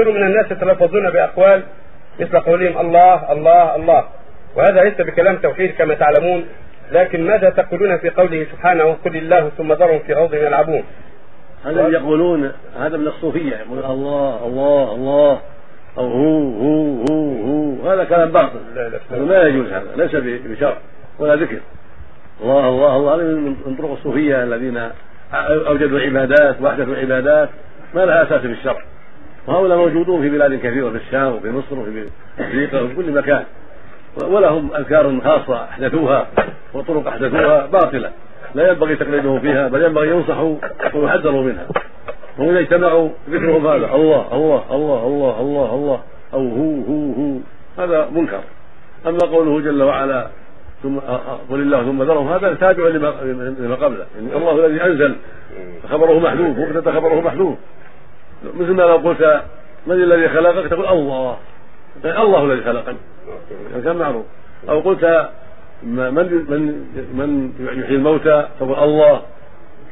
كثير من الناس يتلفظون بأقوال مثل قولهم الله الله الله. وهذا ليس بكلام توحيد كما تعلمون لكن ماذا تقولون في قوله سبحانه قل الله ثم ذرهم في خوضهم يلعبون؟ هذا اللي يقولون هذا من الصوفية يقول الله الله الله. أو هو هو هو هو. هذا كلام باطل. هذا لا يجوز هذا ليس بشرع ولا ذكر. الله الله الله. هذا من طرق الصوفية الذين أوجدوا العبادات وأحدثوا العبادات ما لها أساس في الشرع. وهؤلاء موجودون في بلاد كثيرة في الشام وفي مصر وفي افريقيا وفي كل مكان. ولهم أذكار خاصة أحدثوها وطرق أحدثوها باطلة. لا ينبغي تقليدهم فيها بل ينبغي ينصحوا ويحذروا منها. وإذا اجتمعوا ذكرهم هذا الله الله الله الله الله الله أو هو هو هو هذا منكر. أما قوله جل وعلا ثم قل الله ثم ذرهم هذا تابع لما قبله. يعني الله الذي أنزل خبره محذوف وقت خبره محذوف. مثل ما لو قلت من الذي خلقك؟ تقول الله. الله الذي خلقني. كان معروف. أو قلت من من من يحيي الموتى؟ تقول الله.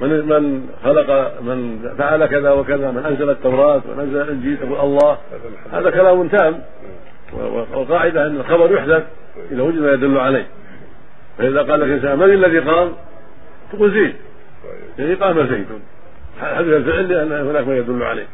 من من خلق من فعل كذا وكذا من أنزل التوراة ومن أنزل الإنجيل؟ تقول الله. هذا كلام تام. والقاعدة أن الخبر يحدث إذا وجد ما يدل عليه. فإذا قال لك انسان من الذي قام تقول زيد. يعني قام زيد. حدث الفعل لأن هناك ما يدل عليه.